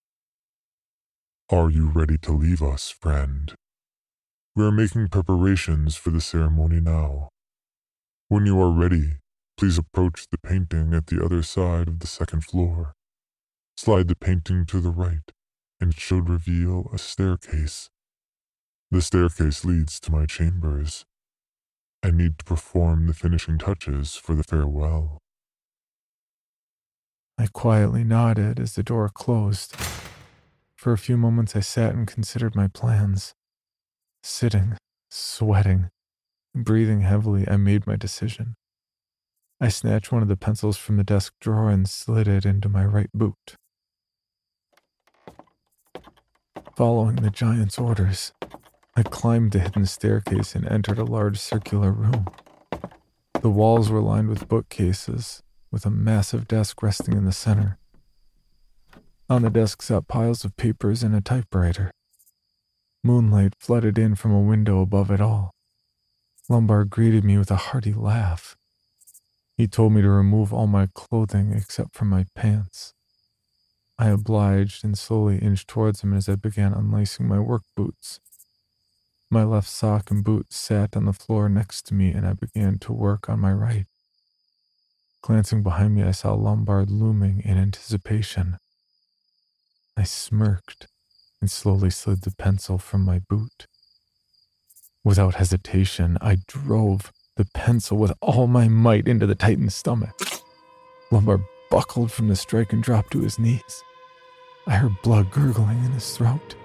Are you ready to leave us, friend? We are making preparations for the ceremony now. When you are ready, please approach the painting at the other side of the second floor. Slide the painting to the right, and it should reveal a staircase. The staircase leads to my chambers. I need to perform the finishing touches for the farewell. I quietly nodded as the door closed. For a few moments, I sat and considered my plans. Sitting, sweating, breathing heavily, I made my decision. I snatched one of the pencils from the desk drawer and slid it into my right boot. Following the giant's orders, I climbed the hidden staircase and entered a large circular room. The walls were lined with bookcases, with a massive desk resting in the center. On the desk sat piles of papers and a typewriter. Moonlight flooded in from a window above it all. Lombard greeted me with a hearty laugh. He told me to remove all my clothing except for my pants. I obliged and slowly inched towards him as I began unlacing my work boots. My left sock and boot sat on the floor next to me, and I began to work on my right. Glancing behind me, I saw Lombard looming in anticipation. I smirked and slowly slid the pencil from my boot. Without hesitation, I drove the pencil with all my might into the Titan's stomach. Lombard buckled from the strike and dropped to his knees. I heard blood gurgling in his throat.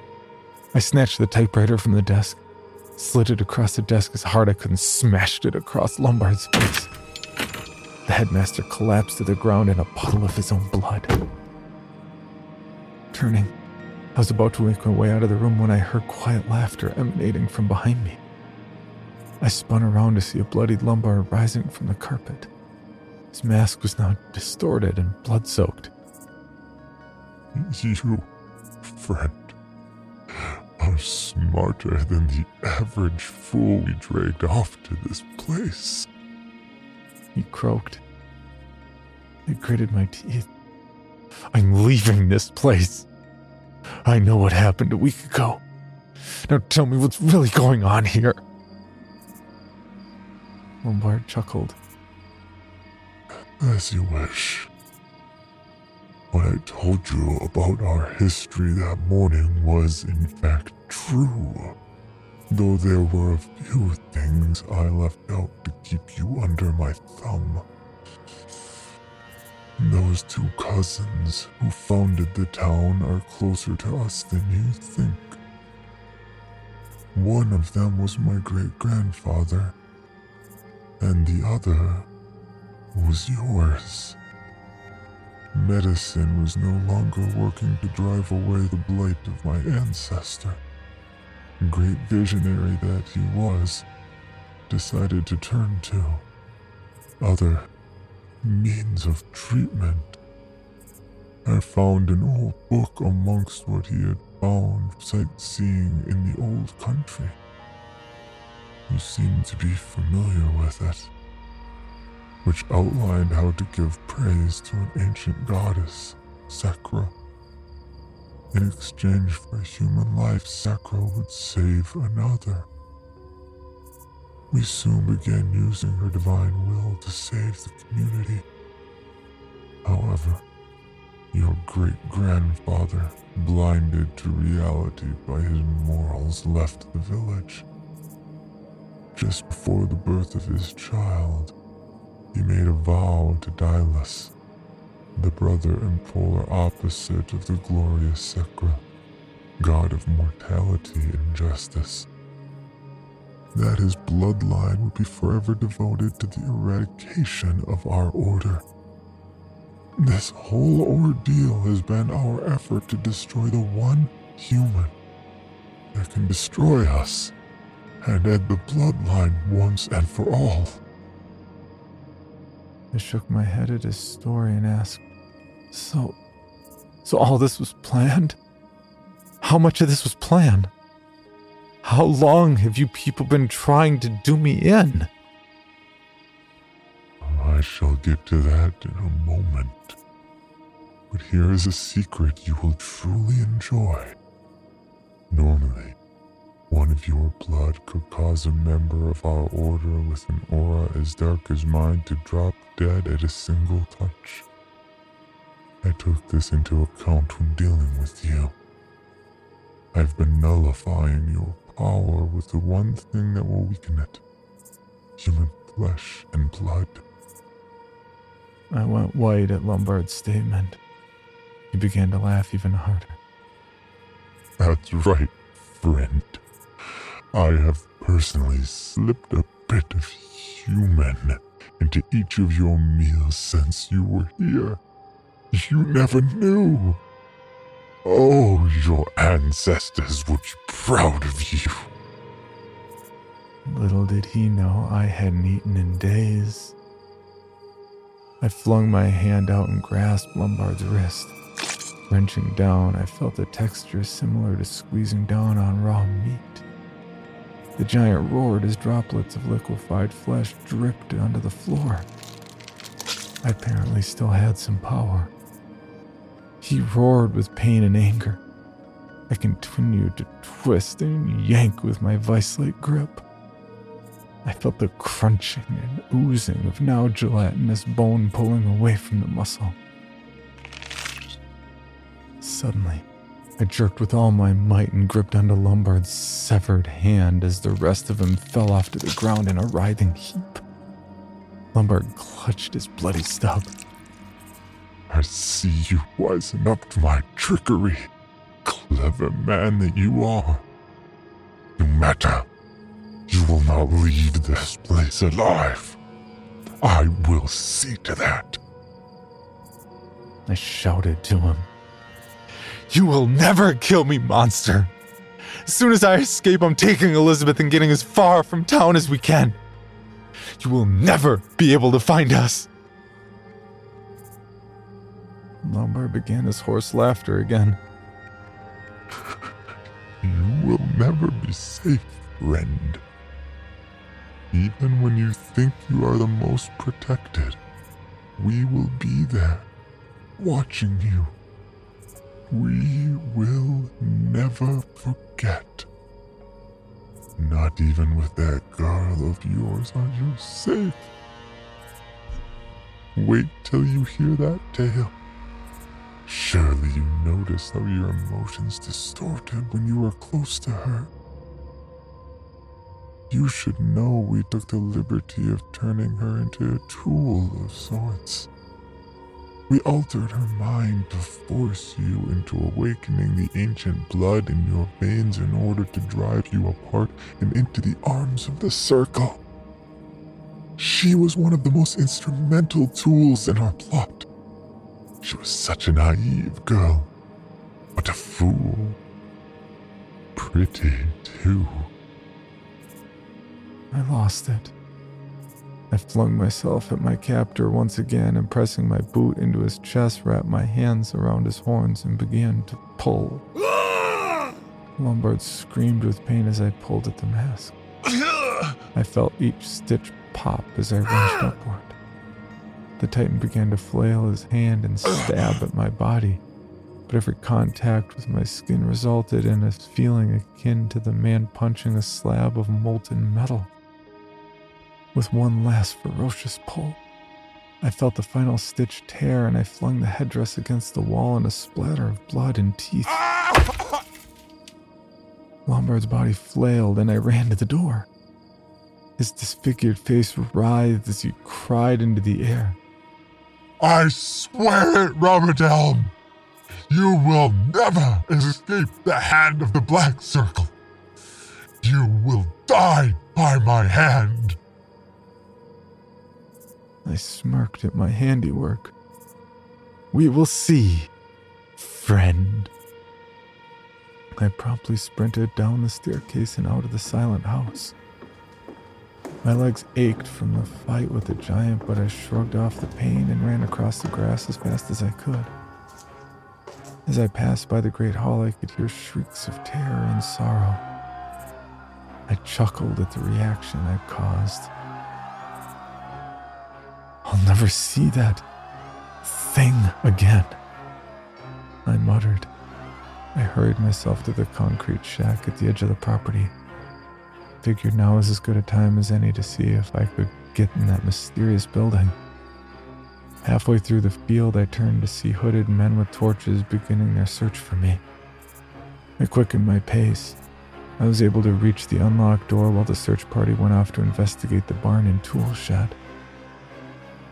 I snatched the typewriter from the desk, slid it across the desk as hard I could, and smashed it across Lombard's face. The headmaster collapsed to the ground in a puddle of his own blood. Turning, I was about to make my way out of the room when I heard quiet laughter emanating from behind me. I spun around to see a bloodied Lombard rising from the carpet. His mask was now distorted and blood soaked. You, friend, are smarter than the average fool we dragged off to this place. He croaked. I gritted my teeth. I'm leaving this place. I know what happened a week ago. Now tell me what's really going on here. Lombard chuckled. As you wish. What I told you about our history that morning was, in fact, true. Though there were a few things I left out to keep you under my thumb. Those two cousins who founded the town are closer to us than you think. One of them was my great grandfather, and the other was yours. Medicine was no longer working to drive away the blight of my ancestor. Great visionary that he was, decided to turn to other means of treatment. I found an old book amongst what he had found sightseeing in the old country. You seem to be familiar with it, which outlined how to give praise to an ancient goddess, Sekra. In exchange for a human life, Sekra would save another. We soon began using her divine will to save the community. However, your great grandfather, blinded to reality by his morals, left the village. Just before the birth of his child, he made a vow to Dylus, the brother and polar opposite of the glorious Sekra, god of mortality and justice that his bloodline would be forever devoted to the eradication of our order. This whole ordeal has been our effort to destroy the one human that can destroy us and end the bloodline once and for all. I shook my head at his story and asked, So, so all this was planned? How much of this was planned? How long have you people been trying to do me in? I shall get to that in a moment. But here is a secret you will truly enjoy. Normally, one of your blood could cause a member of our order with an aura as dark as mine to drop dead at a single touch. I took this into account when dealing with you. I've been nullifying your power with the one thing that will weaken it human flesh and blood. I went white at Lombard's statement. He began to laugh even harder. That's right, friend. I have personally slipped a bit of human into each of your meals since you were here. You never knew. Oh, your ancestors would be proud of you. Little did he know I hadn't eaten in days. I flung my hand out and grasped Lombard's wrist. Wrenching down, I felt a texture similar to squeezing down on raw meat. The giant roared as droplets of liquefied flesh dripped onto the floor. I apparently still had some power. He roared with pain and anger. I continued to twist and yank with my vice like grip. I felt the crunching and oozing of now gelatinous bone pulling away from the muscle. Suddenly, I jerked with all my might and gripped onto Lombard's severed hand as the rest of him fell off to the ground in a writhing heap. Lombard clutched his bloody stub. I see you wisen up to my trickery, clever man that you are. No matter, you will not leave this place alive. I will see to that. I shouted to him. You will never kill me, monster. As soon as I escape, I'm taking Elizabeth and getting as far from town as we can. You will never be able to find us. Lombard began his hoarse laughter again. You will never be safe, friend. Even when you think you are the most protected, we will be there, watching you. We will never forget. Not even with that girl of yours are you safe. Wait till you hear that tale. Surely you notice how your emotions distorted when you were close to her. You should know we took the liberty of turning her into a tool of sorts. We altered her mind to force you into awakening the ancient blood in your veins in order to drive you apart and into the arms of the circle. She was one of the most instrumental tools in our plot. She was such a naive girl, but a fool. Pretty, too. I lost it. I flung myself at my captor once again and pressing my boot into his chest, wrapped my hands around his horns and began to pull. Lombard screamed with pain as I pulled at the mask. I felt each stitch pop as I wrenched upward. The Titan began to flail his hand and stab at my body, but every contact with my skin resulted in a feeling akin to the man punching a slab of molten metal. With one last ferocious pull, I felt the final stitch tear and I flung the headdress against the wall in a splatter of blood and teeth. Lombard's body flailed and I ran to the door. His disfigured face writhed as he cried into the air. I swear it, Robert Elm! You will never escape the hand of the Black Circle. You will die by my hand. I smirked at my handiwork. We will see, friend. I promptly sprinted down the staircase and out of the silent house. My legs ached from the fight with the giant, but I shrugged off the pain and ran across the grass as fast as I could. As I passed by the great hall, I could hear shrieks of terror and sorrow. I chuckled at the reaction I caused. I'll never see that thing again. I muttered. I hurried myself to the concrete shack at the edge of the property. Figured now was as good a time as any to see if I could get in that mysterious building. Halfway through the field, I turned to see hooded men with torches beginning their search for me. I quickened my pace. I was able to reach the unlocked door while the search party went off to investigate the barn and tool shed.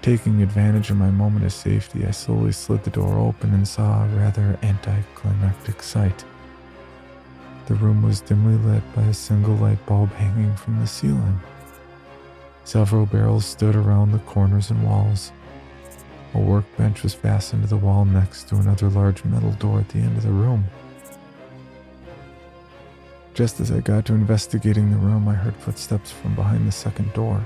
Taking advantage of my moment of safety, I slowly slid the door open and saw a rather anticlimactic sight. The room was dimly lit by a single light bulb hanging from the ceiling. Several barrels stood around the corners and walls. A workbench was fastened to the wall next to another large metal door at the end of the room. Just as I got to investigating the room, I heard footsteps from behind the second door.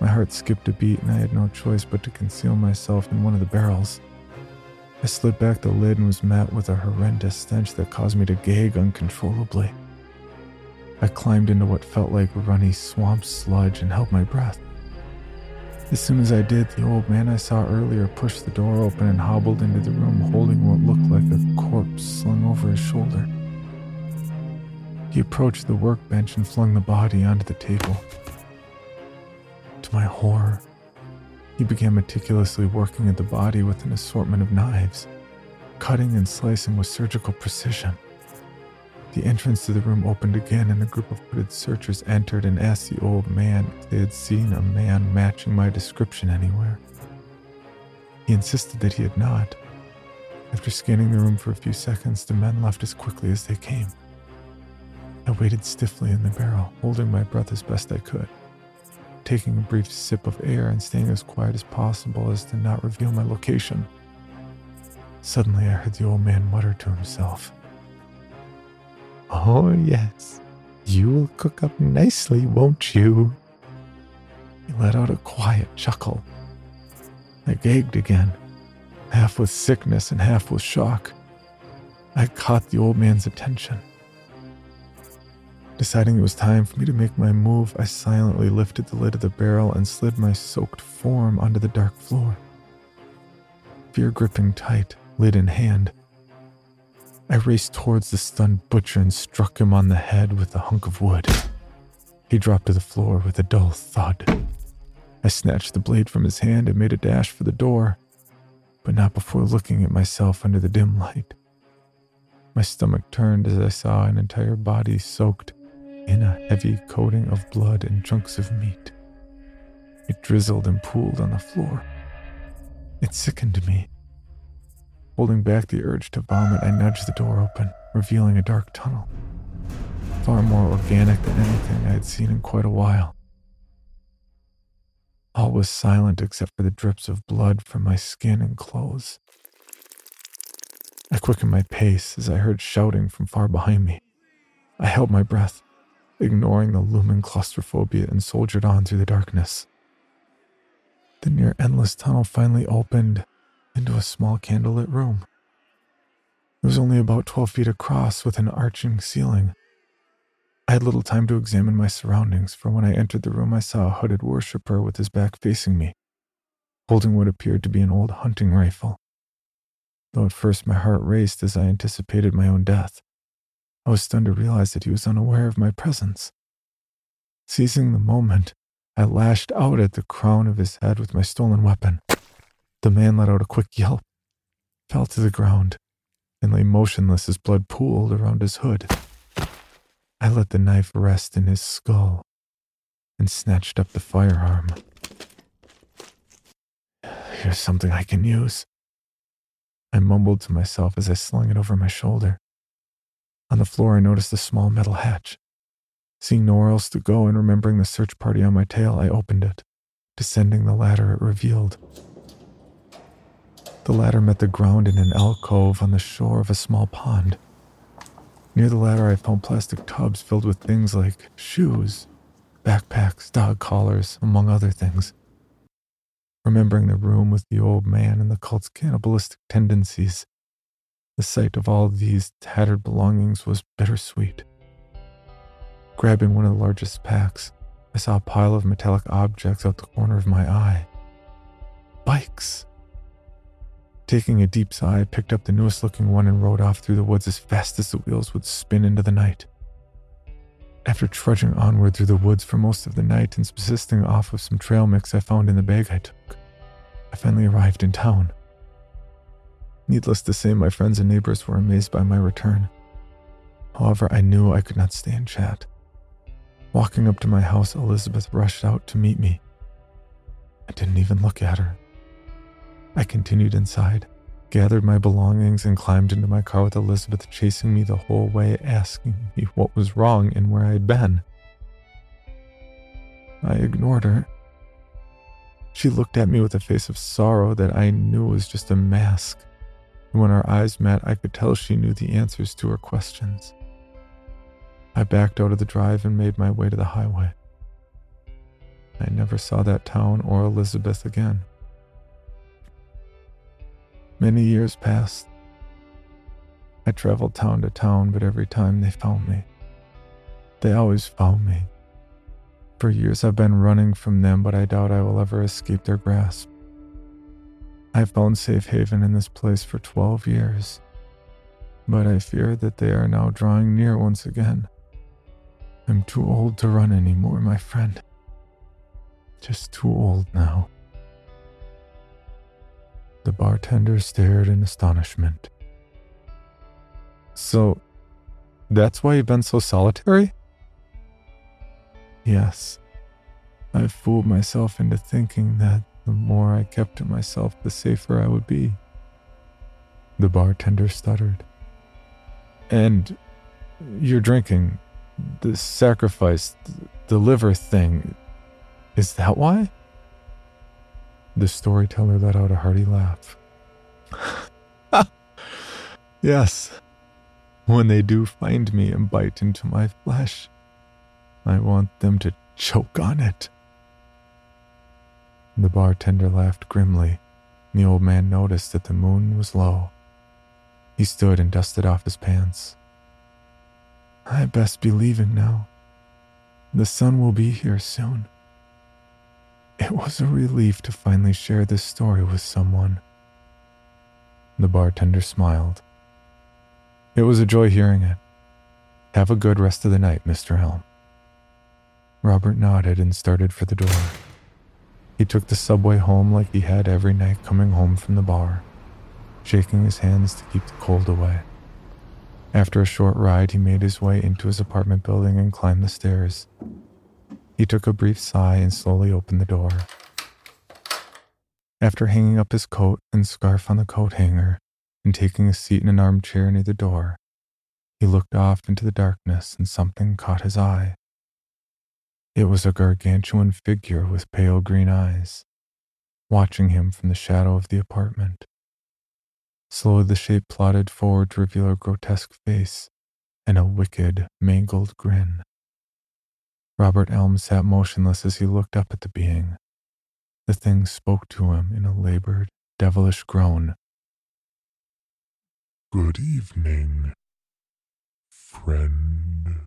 My heart skipped a beat and I had no choice but to conceal myself in one of the barrels. I slid back the lid and was met with a horrendous stench that caused me to gag uncontrollably. I climbed into what felt like runny swamp sludge and held my breath. As soon as I did, the old man I saw earlier pushed the door open and hobbled into the room holding what looked like a corpse slung over his shoulder. He approached the workbench and flung the body onto the table. To my horror, he began meticulously working at the body with an assortment of knives, cutting and slicing with surgical precision. The entrance to the room opened again, and a group of hooded searchers entered and asked the old man if they had seen a man matching my description anywhere. He insisted that he had not. After scanning the room for a few seconds, the men left as quickly as they came. I waited stiffly in the barrel, holding my breath as best I could, taking a brief sip of air and staying as quiet as possible as to not reveal my location. Suddenly, I heard the old man mutter to himself. Oh, yes. You'll cook up nicely, won't you? He let out a quiet chuckle. I gagged again, half with sickness and half with shock. I caught the old man's attention. Deciding it was time for me to make my move, I silently lifted the lid of the barrel and slid my soaked form onto the dark floor. Fear gripping tight, lid in hand, I raced towards the stunned butcher and struck him on the head with a hunk of wood. He dropped to the floor with a dull thud. I snatched the blade from his hand and made a dash for the door, but not before looking at myself under the dim light. My stomach turned as I saw an entire body soaked in a heavy coating of blood and chunks of meat. It drizzled and pooled on the floor. It sickened me. Holding back the urge to vomit, I nudged the door open, revealing a dark tunnel. Far more organic than anything I had seen in quite a while. All was silent except for the drips of blood from my skin and clothes. I quickened my pace as I heard shouting from far behind me. I held my breath, ignoring the looming claustrophobia, and soldiered on through the darkness. The near endless tunnel finally opened, into a small candlelit room. It was only about 12 feet across with an arching ceiling. I had little time to examine my surroundings, for when I entered the room, I saw a hooded worshiper with his back facing me, holding what appeared to be an old hunting rifle. Though at first my heart raced as I anticipated my own death, I was stunned to realize that he was unaware of my presence. Seizing the moment, I lashed out at the crown of his head with my stolen weapon. The man let out a quick yelp, fell to the ground, and lay motionless as blood pooled around his hood. I let the knife rest in his skull and snatched up the firearm. Here's something I can use. I mumbled to myself as I slung it over my shoulder. On the floor, I noticed a small metal hatch. Seeing nowhere else to go and remembering the search party on my tail, I opened it. Descending the ladder, it revealed the ladder met the ground in an alcove on the shore of a small pond. Near the ladder, I found plastic tubs filled with things like shoes, backpacks, dog collars, among other things. Remembering the room with the old man and the cult's cannibalistic tendencies, the sight of all these tattered belongings was bittersweet. Grabbing one of the largest packs, I saw a pile of metallic objects out the corner of my eye. Bikes! Taking a deep sigh, I picked up the newest looking one and rode off through the woods as fast as the wheels would spin into the night. After trudging onward through the woods for most of the night and subsisting off of some trail mix I found in the bag I took, I finally arrived in town. Needless to say, my friends and neighbors were amazed by my return. However, I knew I could not stay and chat. Walking up to my house, Elizabeth rushed out to meet me. I didn't even look at her. I continued inside, gathered my belongings, and climbed into my car with Elizabeth chasing me the whole way, asking me what was wrong and where I had been. I ignored her. She looked at me with a face of sorrow that I knew was just a mask, and when our eyes met, I could tell she knew the answers to her questions. I backed out of the drive and made my way to the highway. I never saw that town or Elizabeth again. Many years passed. I traveled town to town, but every time they found me. They always found me. For years I've been running from them, but I doubt I will ever escape their grasp. I've found safe haven in this place for 12 years, but I fear that they are now drawing near once again. I'm too old to run anymore, my friend. Just too old now. The bartender stared in astonishment. So, that's why you've been so solitary? Yes. I fooled myself into thinking that the more I kept to myself, the safer I would be. The bartender stuttered. And you're drinking the sacrifice, the liver thing. Is that why? The storyteller let out a hearty laugh. yes. When they do find me and bite into my flesh, I want them to choke on it. The bartender laughed grimly. The old man noticed that the moon was low. He stood and dusted off his pants. I best be leaving now. The sun will be here soon. It was a relief to finally share this story with someone. The bartender smiled. It was a joy hearing it. Have a good rest of the night, Mr. Elm. Robert nodded and started for the door. He took the subway home like he had every night coming home from the bar, shaking his hands to keep the cold away. After a short ride, he made his way into his apartment building and climbed the stairs. He took a brief sigh and slowly opened the door. After hanging up his coat and scarf on the coat hanger and taking a seat in an armchair near the door, he looked off into the darkness and something caught his eye. It was a gargantuan figure with pale green eyes, watching him from the shadow of the apartment. Slowly the shape plodded forward to reveal a grotesque face and a wicked, mangled grin. Robert Elm sat motionless as he looked up at the being. The thing spoke to him in a labored, devilish groan. Good evening, friend.